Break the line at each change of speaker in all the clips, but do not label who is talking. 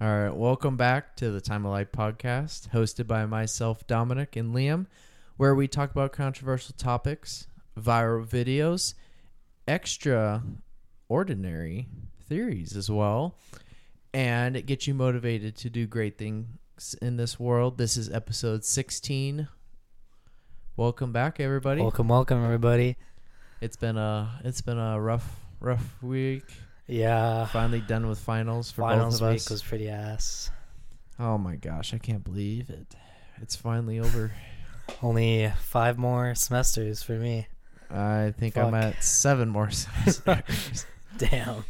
All right, welcome back to the Time of Life podcast, hosted by myself, Dominic, and Liam, where we talk about controversial topics, viral videos, extraordinary theories as well, and it gets you motivated to do great things in this world. This is episode 16. Welcome back, everybody.
Welcome, welcome, everybody.
It's been a it's been a rough rough week.
Yeah,
Finally done with finals for
finals
both of us.
Finals week was pretty ass.
Oh my gosh, I can't believe it. It's finally over.
Only five more semesters for me.
I think I'm at seven more semesters.
Damn,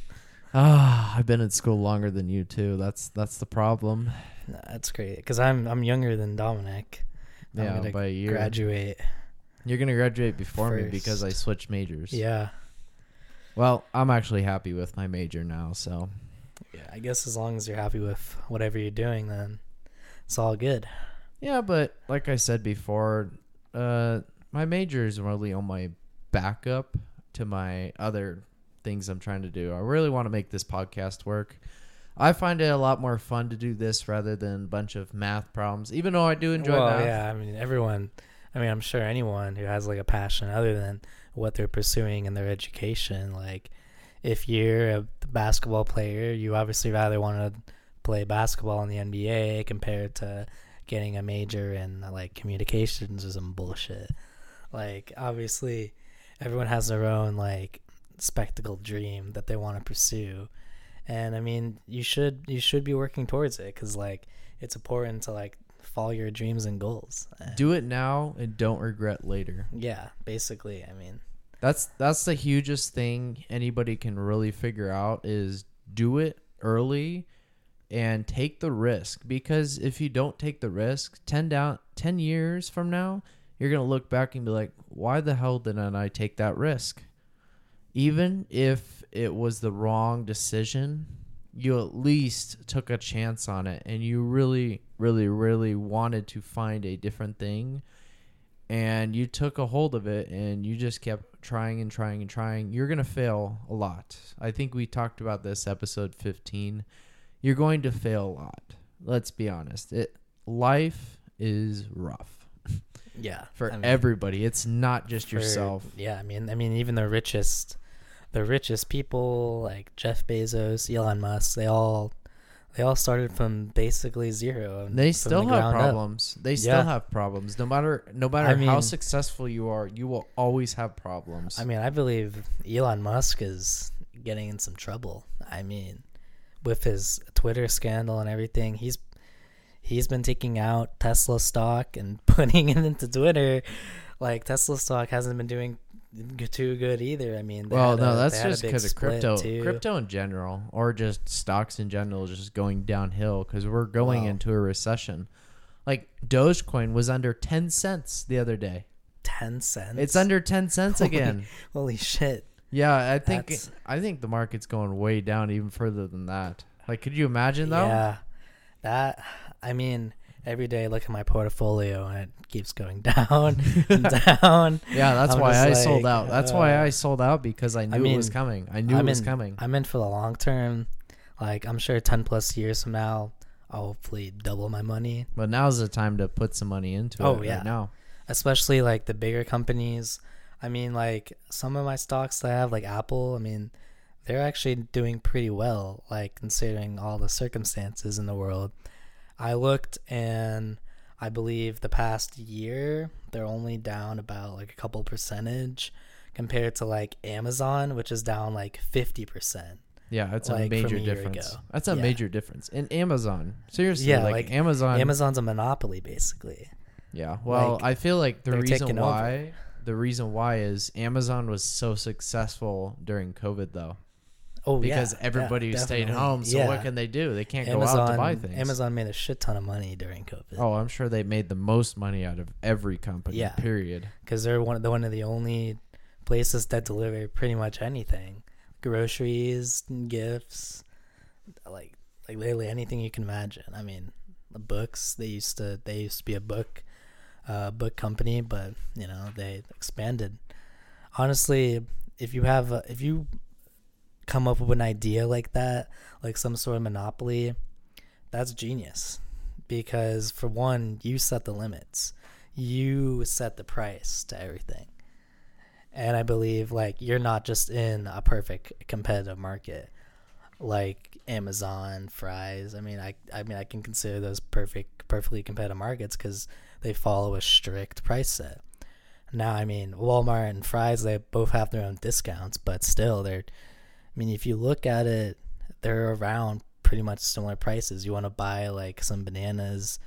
Ah, I've been in school longer than you too. That's that's the problem.
Nah, that's great. Cause I'm I'm younger than Dominic. I'm
Yeah, by a year.
Graduate.
You're gonna graduate before me because I switched majors.
Yeah,
Well, I'm actually happy with my major now, so
yeah. I guess as long as you're happy with whatever you're doing, then it's all good.
yeah. But like I said before, uh, my major is really on my backup to my other things I'm trying to do. I really want to make this podcast work. I find it a lot more fun to do this rather than a bunch of math problems. Even though I do enjoy
well,
math.
yeah. I mean, everyone. I mean, I'm sure anyone who has like a passion other than what they're pursuing in their education, like if you're a basketball player, you obviously rather want to play basketball in the NBA compared to getting a major in like communications or some bullshit. Like obviously, everyone has their own like spectacle dream that they want to pursue, and I mean, you should you should be working towards it because like it's important to like follow your dreams and goals.
Do it now and don't regret later.
yeah, basically, I mean,
That's that's the hugest thing anybody can really figure out is do it early and take the risk. Because if you don't take the risk 10 down 10 years from now you're going to look back and be like why the hell didn't I take that risk? Even if it was the wrong decision you at least took a chance on it and you really really really wanted to find a different thing and you took a hold of it and you just kept trying and trying and trying, you're going to fail a lot. I think we talked about this episode 15. You're going to fail a lot. Let's be honest. It life is rough
yeah,
for
I mean,
everybody. It's not just
for-
yourself.
Yeah, I mean, I mean, even the richest, the richest people like Jeff Bezos, Elon Musk, they all, they all started from basically zero. and
They still
the
have
ground up.
problems. They still
Yeah.
have problems. No matter no matter
I
how successful you are, you will always have problems.
I mean, I believe Elon Musk is getting in some trouble. I mean, with his Twitter scandal and everything, he's he's been taking out Tesla stock and putting it into Twitter. Like Tesla stock hasn't been doing too good either. I mean,
well, no,
a-
that's
they had a
just because of crypto.
too.
Crypto in general, or just stocks in general, is just going downhill because we're going
Wow.
into a recession. Like Dogecoin was under ten cents the other day.
ten cents.
It's under ten cents
Holy-
again.
Holy shit!
yeah, I think
That's-
I think the market's going way down even further than that. Like, could you imagine though?
Yeah, that. I mean, every day look at my portfolio and it keeps going down and down.
Yeah, that's
I'm
why I sold out. That's why
uh,
I sold out because I knew it was coming. I knew
I'm
it was
in-
coming.
I'm in for the long term. Like I'm sure ten plus years from now, I'll hopefully double my money.
But now's the time to put some money into
Oh,
it.
yeah.
Right now.
Especially like the bigger companies. I mean, like some of my stocks that I have, like Apple. I mean, they're actually doing pretty well, like considering all the circumstances in the world. I looked and I believe the past year they're only down about like a couple percentage compared to like Amazon, which is down like fifty percent.
Yeah, that's a
like, from
major
a
difference.
ago.
That's a
Yeah.
major difference. In Amazon, seriously,
Yeah,
like,
like,
Amazon.
Amazon's a monopoly basically.
Yeah. Well,
like,
I feel like the reason
taking over.
why the reason why is Amazon was so successful during COVID though.
Oh
Because
yeah,
everybody
yeah,
stayed home, so
yeah.
what can they do? They can't
Amazon,
go out to buy things.
Amazon made a shit ton of money during COVID.
Oh, I'm sure they made the most money out of every company.
Yeah.
Period.
because they're one of the one of the only places that deliver pretty much anything, groceries, gifts, like like literally anything you can imagine. I mean, the books they used to they used to be a book uh, book company, but you know they expanded. Honestly, if you have a, if you come up with an idea like that, like some sort of monopoly, that's genius because for one, you set the limits. You set the price to everything. And I believe like you're not just in a perfect competitive market like Amazon, Fry's. I mean, I I mean I can consider those perfect perfectly competitive markets cuz they follow a strict price set. Now, I mean, Walmart and Fry's they both have their own discounts, but still they're mean, if you look at it, they're around pretty much similar prices. You want to buy like some bananas,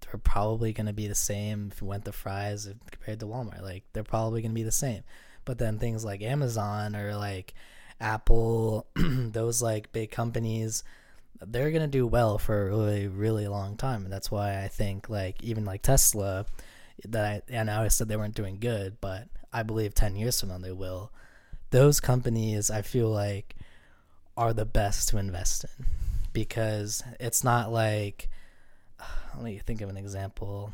they're probably going to be the same if you went to Fry's compared to Walmart. Like they're probably going to be the same. But then things like Amazon or like Apple, those like big companies, they're going to do well for a really really long time. And that's why I think like even like Tesla that I and I always said they weren't doing good, but I believe 10 years from now they will. Those companies I feel like are the best to invest in because it's not like let me think of an example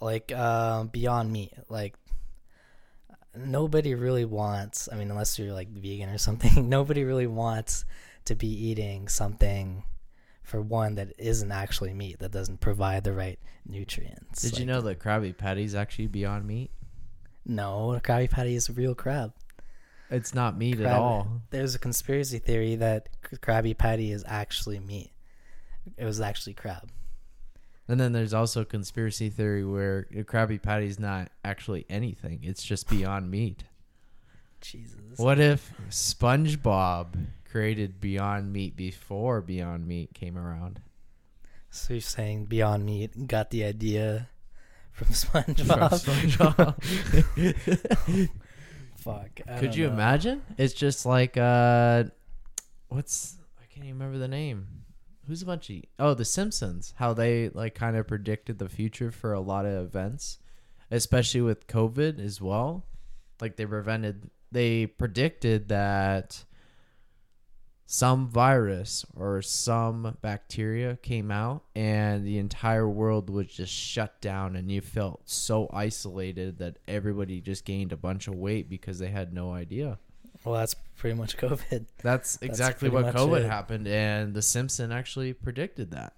like uh, beyond meat like nobody really wants i mean unless you're like vegan or something nobody really wants to be eating something for one that isn't actually meat that doesn't provide the right nutrients
Did you know that Krabby Patty's actually Beyond Meat?
No a krabby patty is a real crab
It's not meat at all.
There's a conspiracy theory that Krabby Patty is actually meat. It was actually crab.
And then there's also a conspiracy theory where a Patty is not actually anything. It's just Beyond Meat.
Jesus.
What if SpongeBob created Beyond Meat before Beyond Meat came around?
So you're saying Beyond Meat got the idea from
From
SpongeBob?
SpongeBob.
Fuck. I
Could
don't
you
know.
imagine? It's just like uh what's I can't even remember the name. Who's a bunch of Oh, the Simpsons. How they like kind of predicted the future for a lot of events, especially with COVID as well. Like they prevented they predicted that some virus or some bacteria came out and the entire world was just shut down and you felt so isolated that everybody just gained a bunch of weight because they had no idea.
Well, that's pretty much COVID.
That's exactly
pretty
what COVID
it.
happened and the Simpson actually predicted that.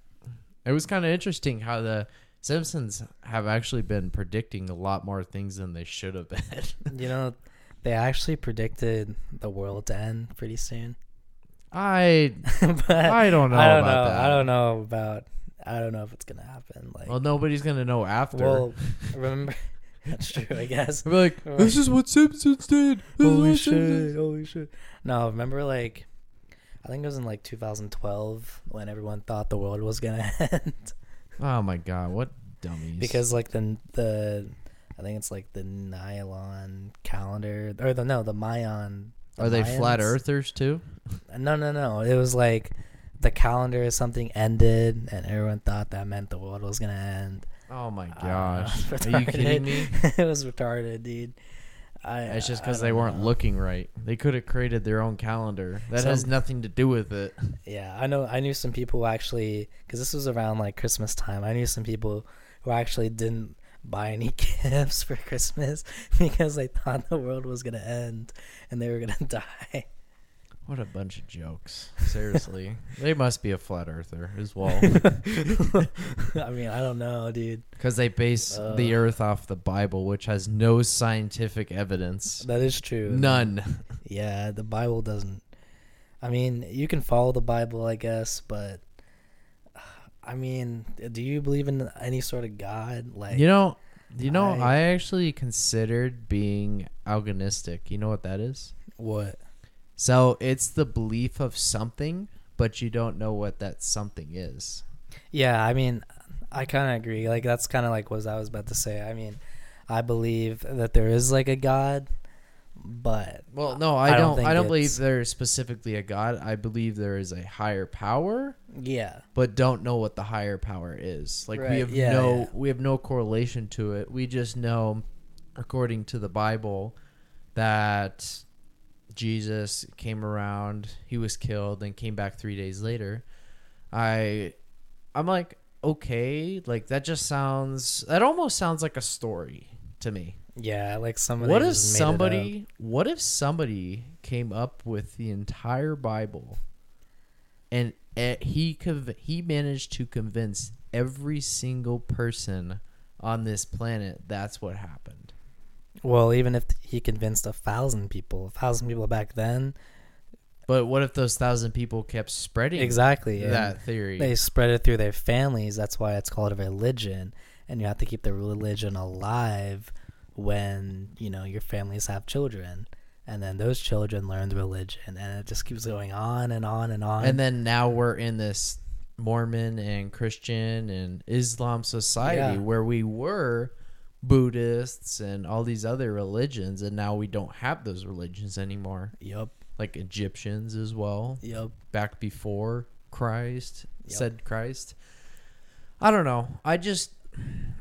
It was kind of interesting how the Simpsons have actually been predicting a lot more things than they should have been.
You know, they actually predicted the world to end pretty soon.
I
but
I don't know
I don't
about
know.
that.
I don't know about. I don't know if it's gonna happen. Like,
well, nobody's gonna know after.
well, remember. That's true, I guess.
We're like, this is what Simpsons did. This is
Holy
what Simpsons
shit! Holy shit! No, remember like, I think it was in like 2012 when everyone thought the world was gonna end
Oh my god, what dummies!
because like the the, I think it's like the nylon calendar or the no the Mayan.
Are they flat earthers too?
No, no, no. It was like the calendar or something ended, and everyone thought that meant the world was gonna end.
Oh my
Uh,
gosh, are you kidding me?
it was retarded, dude. I,
It's just because they weren't
know.
looking right. They could have created their own calendar. That has nothing to do with it.
Yeah, I know. I knew some people who actually, because this was around like Christmas time. I knew some people who actually didn't buy any gifts for Christmas because they thought the world was gonna end and they were gonna die.
What a bunch of jokes. Seriously, they must be a flat earther as well,
I mean, I don't know, dude.
because they base the
Uh.
Earth off the Bible, which has no scientific evidence.
That is true.
None.
Yeah, the Bible doesn't. I mean, you can follow the Bible, I guess, but I mean, do you believe in any sort of God? Like,
You know, you know,
I-
I actually considered being algonistic. You know what that is?
what?
So it's the belief of something, but you don't know what that something is.
Yeah, I mean, I kind of agree. Like, that's kind of like what I was about to say. I mean, I believe that there is like a God, but
Well, no, I,
I don't
don't. I don't believe there is specifically a God. I believe there is a higher power,
yeah,
but don't know what the higher power is. Like we have
yeah,
no,
yeah.
we have no correlation to it. We just know, according to the Bible, that Jesus came around, he was killed, and came back three days later. I, I'm like, okay, like that just sounds. That almost sounds like a story to me.
Yeah, like somebody.
What if
just made it up.
somebody what if somebody came up with the entire Bible and eh, he conv- he managed to convince every single person on this planet that's what happened.
Well, even if he convinced a thousand people, a thousand people back then,
But what if those thousand people kept spreading
exactly
that theory?
They spread it through their families. That's why it's called a religion, and you have to keep the religion alive when you know your families have children, and then those children learn the religion, and it just keeps going on and on and on.
and then now we're in this Mormon and Christian and Islam society
Yeah.
where we were Buddhists and all these other religions, and now we don't have those religions anymore.
Yep.
Like Egyptians as well,
Yep.
back before Christ
Yep.
said Christ. I don't know. I just,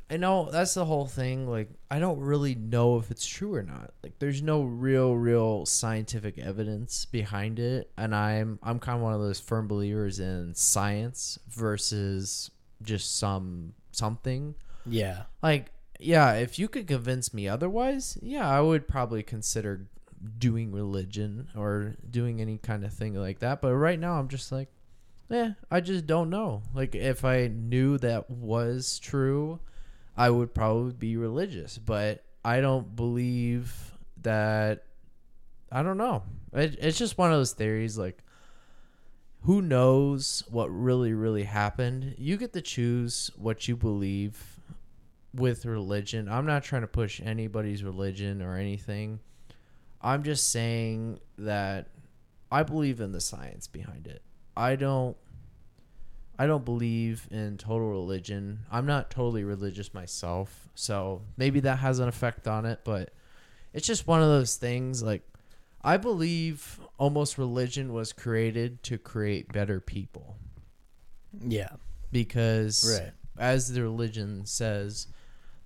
I know that's the whole thing. Like, I don't really know if it's true or not. Like, there's no real, real scientific evidence behind it, and I'm, I'm kind of one of those firm believers in science versus just some something.
Yeah.
Like, yeah, if you could convince me otherwise, yeah, I would probably consider doing religion or doing any kind of thing like that. But right now, I'm just like, eh, I just don't know. Like, if I knew that was true, I would probably be religious. But I don't believe that. I don't know. It, it's just one of those theories. Like, who knows what really, really happened? You get to choose what you believe with religion. I'm not trying to push anybody's religion or anything. I'm just saying that I believe in the science behind it. I don't I don't believe in total religion. I'm not totally religious myself, so maybe that has an effect on it, but it's just one of those things like I believe almost religion was created to create better people
Yeah.
because
Right.
as the religion says,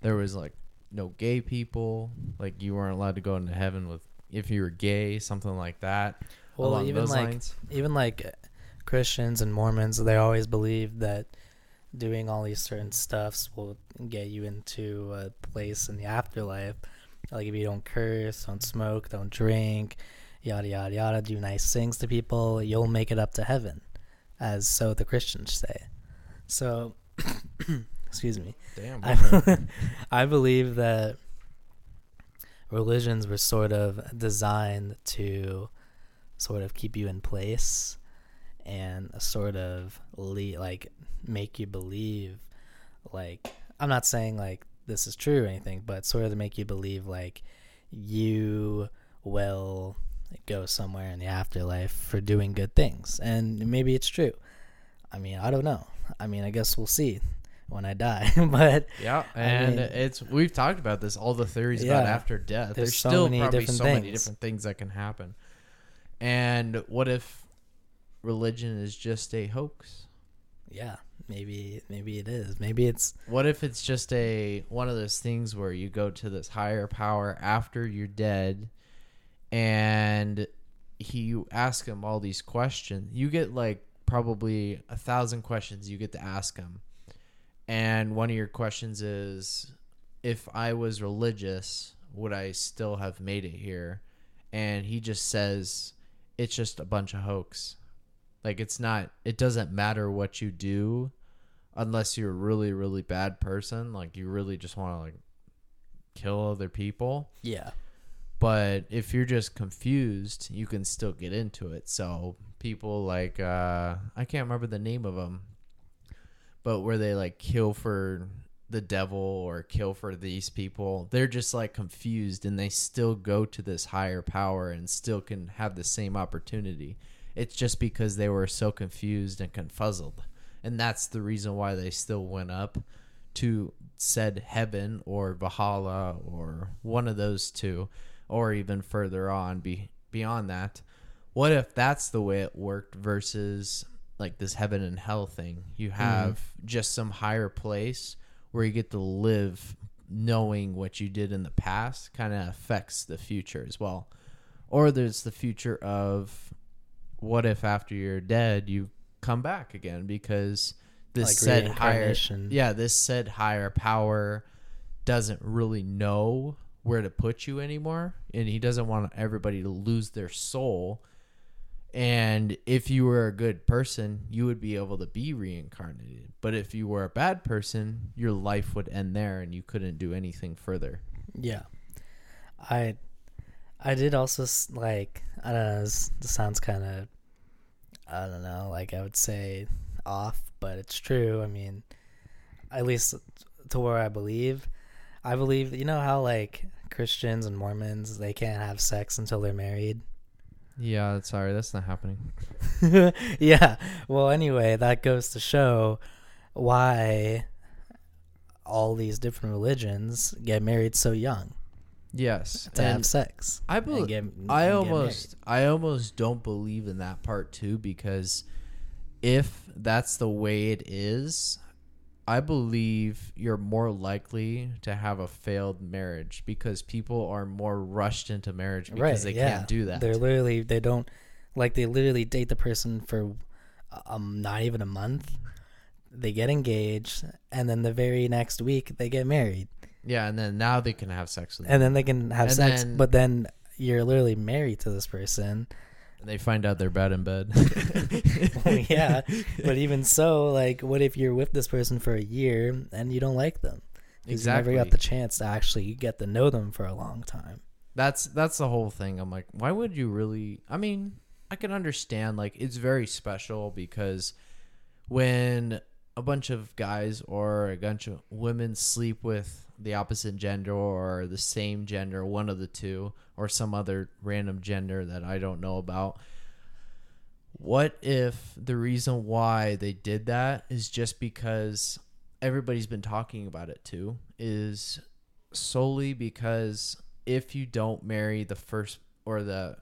there was like no gay people, like you weren't allowed to go into heaven with if you were gay, something like that.
Well, even
those
like
lines.
even like Christians and Mormons, they always believe that doing all these certain stuffs will get you into a place in the afterlife. Like if you don't curse, don't smoke, don't drink, yada yada yada, do nice things to people, you'll make it up to heaven, as so the Christians say. So, excuse me.
Damn.
I, I believe that religions were sort of designed to sort of keep you in place and a sort of le- like make you believe like I'm not saying like this is true or anything but sort of to make you believe like you will go somewhere in the afterlife for doing good things and maybe it's true I mean I don't know I mean I guess we'll see when I die but
yeah,
I
and
mean-
it's we've talked about this all the theories about after death. There's,
There's so
still
many
probably so many different things that can happen. And what if religion is just a hoax?
yeah maybe maybe it is maybe it's
What if it's just a one of those things where you go to this higher power after you're dead and he you ask him all these questions. You get like probably a thousand questions you get to ask him. And one of your questions is if I was religious, would I still have made it here? And he just says it's just a bunch of hoax. Like it's not it doesn't matter what you do unless you're a really really bad person. Like you really just want to like kill other people.
Yeah.
But if you're just confused you can still get into it. So people like uh i can't remember the name of them but where they like kill for the devil or kill for these people they're just like confused and they still go to this higher power and still can have the same opportunity it's just because they were so confused and confuzzled and that's the reason why they still went up to said heaven or Valhalla or one of those two, or even further on be, beyond that. What if that's the way it worked versus like this heaven and hell thing? You mm-hmm. have just some higher place where you get to live knowing what you did in the past kind of affects the future as well. Or there's the future of what if after you're dead you come back again because this
Like
said higher yeah this said higher power doesn't really know where to put you anymore and he doesn't want everybody to lose their soul And if you were a good person, you would be able to be reincarnated. But if you were a bad person, your life would end there and you couldn't do anything further.
Yeah, I I did also like I don't know. This, this sounds kind of I don't know. Like I would say off, but it's true. I mean, at least to where I believe. I believe you know how like Christians and Mormons they can't have sex until they're married.
Yeah, sorry, that's not happening.
yeah. Well, anyway, that goes to show why all these different religions get married so young
Yes.
to have
and
sex.
I believe
get-
I almost I almost don't believe in that part too because if that's the way it is, I believe you're more likely to have a failed marriage because people are more rushed into marriage because they
yeah.
can't do that.
They're literally they don't like they literally date the person for um not even a month. They get engaged and then the very next week they get married.
Yeah, and then now they can have sex with
And then they can have
And
sex,
then-
but then you're literally married to this person.
and they find out they're bad in bed.
Well, yeah, but even so, like, what if you're with this person for a year and you don't like them? 'Cause
exactly.
You never got the chance to actually get to know them for a long time.
That's that's the whole thing. I'm like, why would you really? I mean, I can understand like it's very special because when a bunch of guys or a bunch of women sleep with the opposite gender or the same gender, one of the two, or some other random gender that I don't know about. What if the reason why they did that is just because everybody's been talking about it too? Is solely because if you don't marry the first or the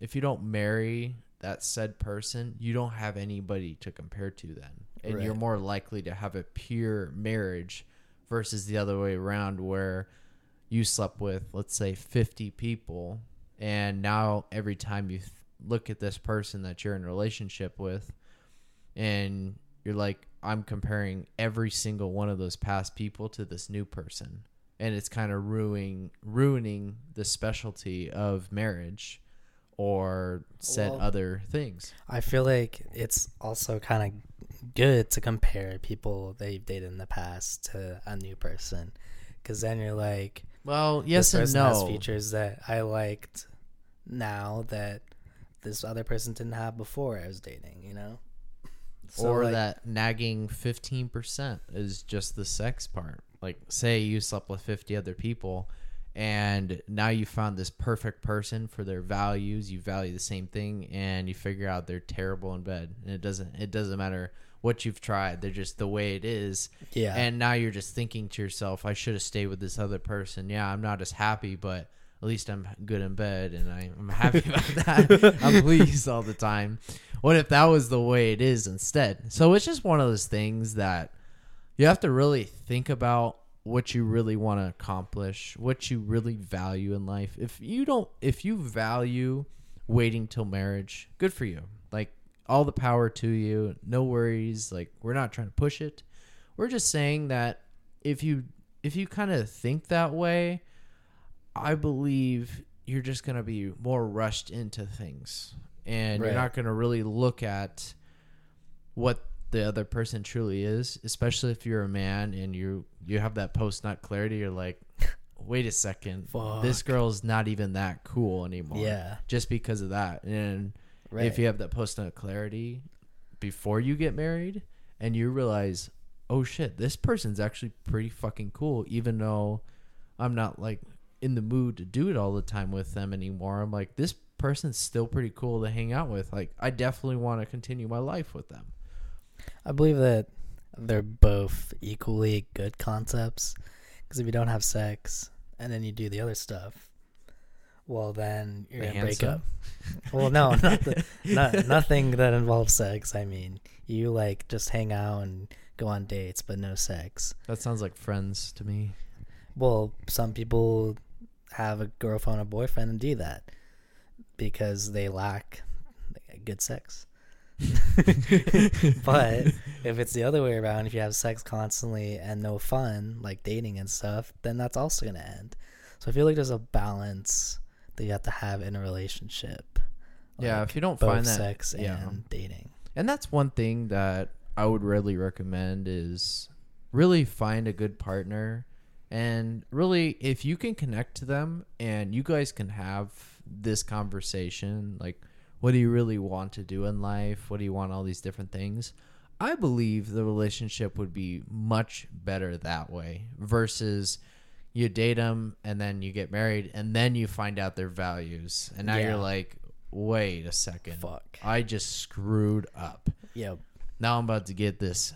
if you don't marry that said person, you don't have anybody to compare to then. And you're more likely to have a pure marriage versus the other way around where you slept with let's say 50 people and now every time you th- look at this person that you're in a relationship with and you're like I'm comparing every single one of those past people to this new person and it's kind of ruining ruining the specialty of marriage or said
Well-
other things.
I feel like it's also kind of good to compare people that you've dated in the past to a new person, because then you're like,
Well, yes
this
and
person has
no.
features that I liked now that this other person didn't have before I was dating. You know, So,
or
like,
that nagging 15% is just the sex part. Like, say you slept with 50 other people and now you found this perfect person for their values, you value the same thing and you figure out they're terrible in bed. And it doesn't it doesn't matter what you've tried. They're just the way it is.
yeah,
And now you're just thinking to yourself, I should have stayed with this other person. Yeah, I'm not as happy, but at least I'm good in bed and I, I'm happy about that. I'm pleased all the time. What if that was the way it is instead? So it's just one of those things that you have to really think about what you really want to accomplish, what you really value in life. If you don't, if you value waiting till marriage, good for you. All the power to you. No worries. Like we're not trying to push it. We're just saying that if you if you kind of think that way, I believe you're just going to be more rushed into things and
Right.
you're not going to really look at what the other person truly is, especially if you're a man and you you have that post nut clarity you're like wait a second. This girl's not even that cool anymore.
yeah,
Just because of that. And
right.
if you have that post nut clarity before you get married and you realize, oh shit, this person's actually pretty fucking cool, even though I'm not like in the mood to do it all the time with them anymore. I'm like, this person's still pretty cool to hang out with. Like, I definitely want to continue my life with them.
I believe that they're both equally good concepts. Because if you don't have sex and then you do the other stuff, well, then you're
The
gonna break up. well, no, not, the, not nothing that involves sex. I mean, you like just hang out and go on dates, but no sex.
That sounds like friends to me.
Well, some people have a girlfriend or boyfriend and do that because they lack good sex. but if it's the other way around, if you have sex constantly and no fun, like dating and stuff, then that's also going to end. So I feel like there's a balance that you have to have in a relationship
Yeah, if you don't find that,
sex
yeah.
and dating.
And that's one thing that I would really recommend is really find a good partner and really if you can connect to them and you guys can have this conversation like what do you really want to do in life? What do you want all these different things? I believe the relationship would be much better that way versus you date them and then you get married and then you find out their values and now
Yeah.
you're like wait a second
Fuck.
I just screwed up.
Yep.
Now I'm about to get this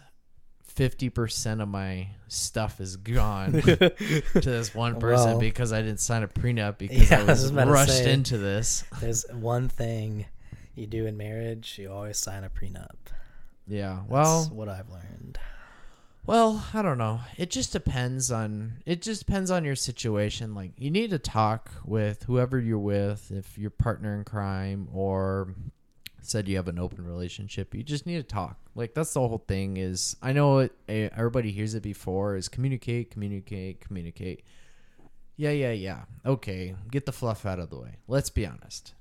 50% of my stuff is gone to this one person
Well-
because I didn't sign a prenup because
Yeah,
I
I
was
was about to
rushed
say.
into this.
There's one thing you do in marriage, you always sign a prenup.
Yeah. Well That's
what I've learned.
Well, I don't know. It just depends on it just depends on your situation. Like you need to talk with whoever you're with, if your partner in crime or said you have an open relationship, you just need to talk. Like that's the whole thing is I know it eh, everybody hears it before is communicate, communicate, communicate. Yeah, yeah, yeah. Okay, get the fluff out of the way. Let's be honest.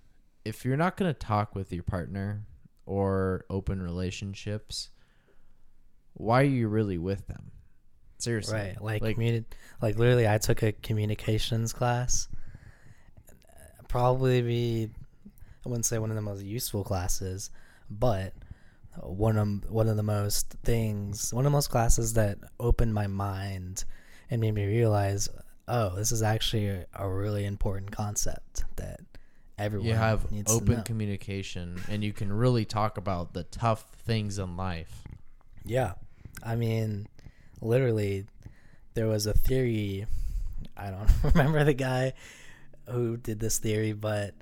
If you're not going to talk with your partner or open relationships, why are you really with them? Seriously.
Right. Like,
Like-
communi- like literally I took a communications class. Probably be I wouldn't say one of the most useful classes, but one of one of the most things, one of the most classes that opened my mind and made me realize, oh, this is actually a, a really important concept that everyone
you have open communication and you can really talk about the tough things in life.
Yeah. I mean, literally, there was a theory. I don't remember the guy who did this theory, but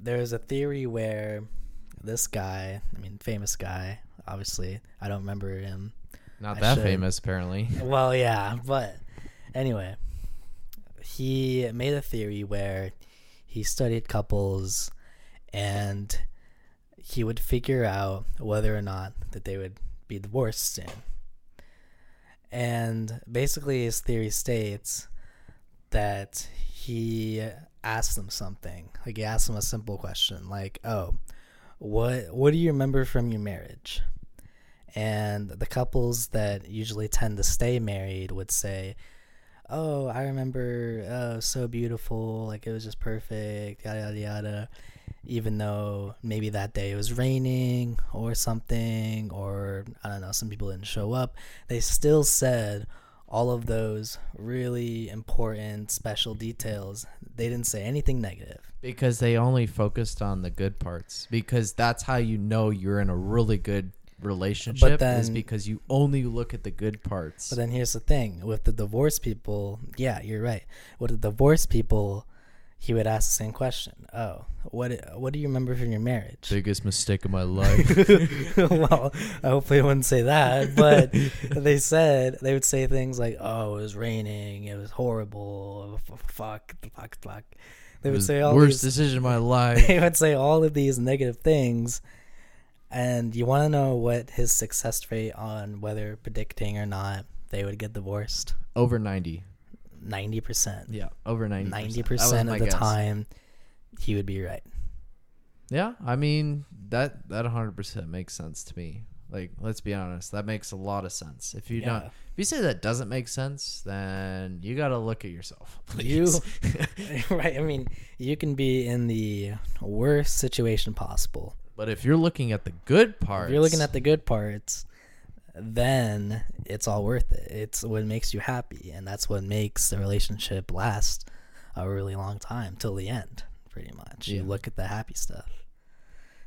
there was a theory where this guy, I mean, famous guy, obviously, I don't remember him.
Not
I
that
should.
famous apparently.
Well, yeah, but anyway, he made a theory where he studied couples and he would figure out whether or not that they would be divorced soon. And basically his theory states that he asked them something. Like he asked them a simple question like, "Oh, what what do you remember from your marriage?" And the couples that usually tend to stay married would say, "Oh, I remember, oh, so beautiful, like it was just perfect, yada yada yada." Even though maybe that day it was raining or something, or I don't know, some people didn't show up, they still said all of those really important special details. They didn't say anything negative.
Because they only focused on the good parts. Because that's how you know you're in a really good relationship is
then-
because you only look at the good parts.
But then here's the thing with the divorced people, yeah, you're right. With the divorced people, he would ask the same question. Oh, what what do you remember from your marriage?
Biggest mistake of my life.
well, I hope hopefully wouldn't say that, but they said they would say things like, "Oh, it was raining, it was horrible, oh, fuck, fuck, fuck." They would say all
worst
these,
decision of my life.
they would say all of these negative things, and you want to know what his success rate on whether predicting or not they would get divorced?
Over ninety.
Ninety percent.
Yeah, over ninety.
Ninety percent of the time, he would be right.
Yeah, I mean that that hundred percent makes sense to me. Like, let's be honest, that makes a lot of sense. If you don't, if you say that doesn't make sense, then you got to look at yourself.
You- right. I mean, you can be in the worst situation possible.
but if you're looking at the good parts,
If you're looking at the good parts, then it's all worth it. It's what makes you happy, and that's what makes the relationship last a really long time till the end. Pretty much, you look at the happy stuff.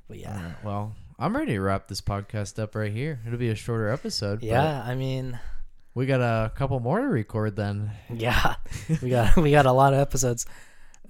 But yeah,
Alright, well, I'm ready to wrap this podcast up right here. It'll be a shorter episode.
yeah. I mean,
we got a couple more to record then.
yeah, we got we got a lot of episodes.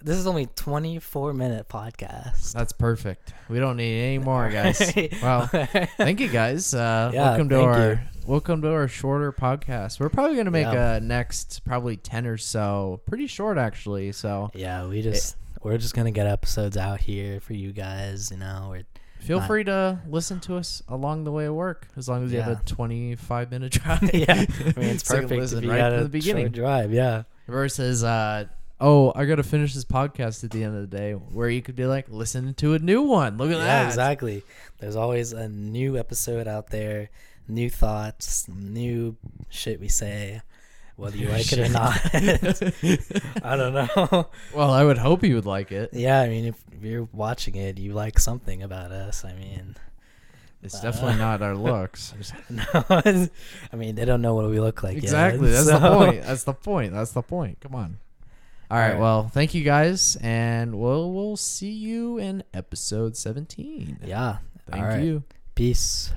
This is only 24 minute podcast.
That's perfect. We don't need any more, guys. well, thank you guys. Uh,
Yeah,
welcome to our
you.
welcome to our shorter podcast. We're probably gonna make
Yeah.
a next probably ten or so, pretty short actually. So
Yeah, we just we're just gonna get episodes out here for you guys. You know, we're
feel
Not-
free to listen to us along the way of work, as long as you have a twenty-five minute drive.
yeah. I mean, it's
So
perfect
listen
if you
right from
a
the beginning.
drive. Yeah,
Versus uh, oh, I gotta finish this podcast at the end of the day, where you could be like, listen to a new one. Look at
Yeah,
that.
exactly. There's always a new episode out there, new thoughts, new shit we say, whether you like it or not. I don't know.
Well, I would hope you would like it.
yeah, I mean, if you're watching it, you like something about us. I mean,
It's
Uh,
definitely not our looks.
no, I mean, they don't know what we look like. yet,
exactly. That's the point. That's the point. That's the point. Come on. All right. Well, thank you guys, and we'll we'll see you in episode seventeen.
Yeah.
Thank you.
Peace.